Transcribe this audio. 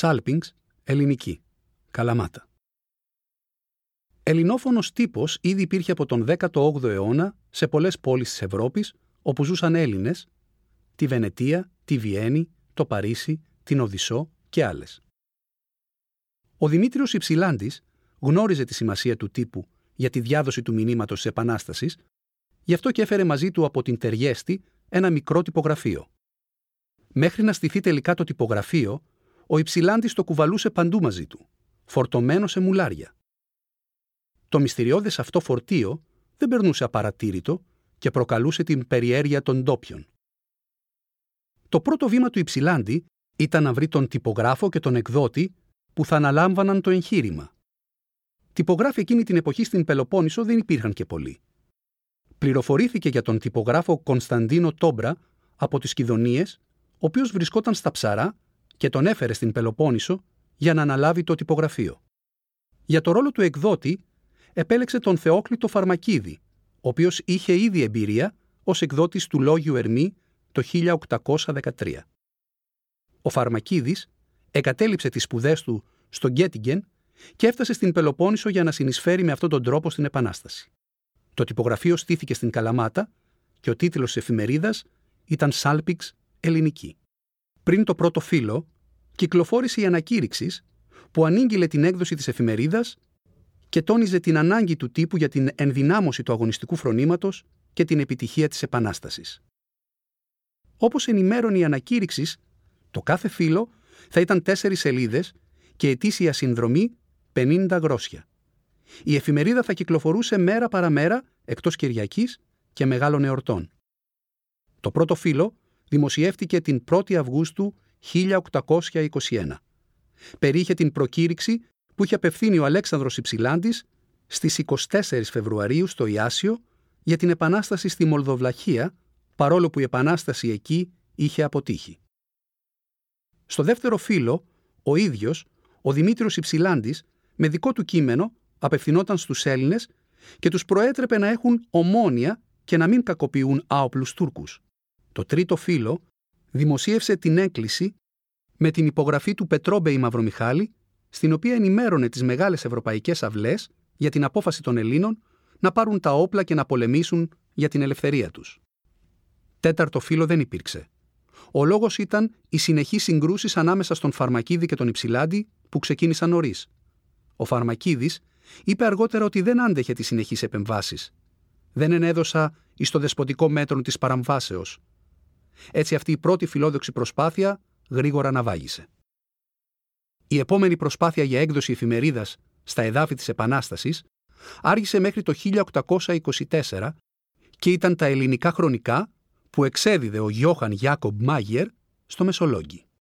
Σάλπινγκς, ελληνική. Καλαμάτα. Ελληνόφωνος τύπος ήδη υπήρχε από τον 18ο αιώνα σε πολλές πόλεις της Ευρώπης όπου ζούσαν Έλληνες, τη Βενετία, τη Βιέννη, το Παρίσι, την Οδυσσό και άλλες. Ο Δημήτριος Υψηλάντης γνώριζε τη σημασία του τύπου για τη διάδοση του μηνύματος της Επανάστασης, γι' αυτό και έφερε μαζί του από την Τεριέστη ένα μικρό τυπογραφείο. Μέχρι να στηθεί τελικά το τυπογραφείο, ο Υψηλάντης το κουβαλούσε παντού μαζί του, φορτωμένο σε μουλάρια. Το μυστηριώδες αυτό φορτίο δεν περνούσε απαρατήρητο και προκαλούσε την περιέργεια των ντόπιων. Το πρώτο βήμα του Υψηλάντη ήταν να βρει τον τυπογράφο και τον εκδότη που θα αναλάμβαναν το εγχείρημα. Τυπογράφοι εκείνη την εποχή στην Πελοπόννησο δεν υπήρχαν και πολλοί. Πληροφορήθηκε για τον τυπογράφο Κωνσταντίνο Τόμπρα από τις Κιδωνίες, ο οποίος βρισκόταν στα ψαρά και τον έφερε στην Πελοπόννησο για να αναλάβει το τυπογραφείο. Για το ρόλο του εκδότη επέλεξε τον Θεόκλητο Φαρμακίδη, ο οποίος είχε ήδη εμπειρία ως εκδότης του Λόγιου Ερμή το 1813. Ο Φαρμακίδης εγκατέλειψε τις σπουδές του στο Γκέτιγκεν και έφτασε στην Πελοπόννησο για να συνεισφέρει με αυτόν τον τρόπο στην Επανάσταση. Το τυπογραφείο στήθηκε στην Καλαμάτα και ο τίτλος της εφημερίδας ήταν «Σάλπιξ Ελληνική». Πριν το πρώτο φύλλο, κυκλοφόρησε η ανακήρυξης που ανήγγειλε την έκδοση της εφημερίδας και τόνιζε την ανάγκη του τύπου για την ενδυνάμωση του αγωνιστικού φρονήματος και την επιτυχία της Επανάστασης. Όπως ενημέρωνε η ανακήρυξης, το κάθε φύλλο θα ήταν τέσσερις σελίδες και ετήσια συνδρομή 50 γρόσια. Η εφημερίδα θα κυκλοφορούσε μέρα παραμέρα εκτός Κυριακής και μεγάλων εορτών. Το πρώτο φύλλο δημοσιεύτηκε την 1η Αυγούστου 1821. Περίχε την προκήρυξη που είχε απευθύνει ο Αλέξανδρος Υψηλάντης στις 24 Φεβρουαρίου στο Ιάσιο για την επανάσταση στη Μολδοβλαχία, παρόλο που η επανάσταση εκεί είχε αποτύχει. Στο δεύτερο φύλλο, ο ίδιος, ο Δημήτριος Υψηλάντης, με δικό του κείμενο, απευθυνόταν στους Έλληνες και τους προέτρεπε να έχουν ομόνια και να μην κακοποιούν άοπλους Τούρκους. Το τρίτο φύλλο δημοσίευσε την έκκληση με την υπογραφή του Πετρόμπεϊ Μαυρομιχάλη, στην οποία ενημέρωνε τις μεγάλες ευρωπαϊκές αυλές για την απόφαση των Ελλήνων να πάρουν τα όπλα και να πολεμήσουν για την ελευθερία τους. Τέταρτο φύλλο δεν υπήρξε. Ο λόγος ήταν οι συνεχείς συγκρούσεις ανάμεσα στον Φαρμακίδη και τον Υψηλάντη που ξεκίνησαν νωρίς. Ο Φαρμακίδης είπε αργότερα ότι δεν άντεχε τις συνεχείς επεμβάσεις. Δεν ενέδωσα εις το δεσποτικό μέτρο της παραμβάσεως. Έτσι αυτή η πρώτη φιλόδοξη προσπάθεια γρήγορα ναυάγησε. Η επόμενη προσπάθεια για έκδοση εφημερίδας στα εδάφη της Επανάστασης άργησε μέχρι το 1824 και ήταν τα ελληνικά χρονικά που εξέδιδε ο Γιώχαν Γιάκομπ Μάγερ στο Μεσολόγγι.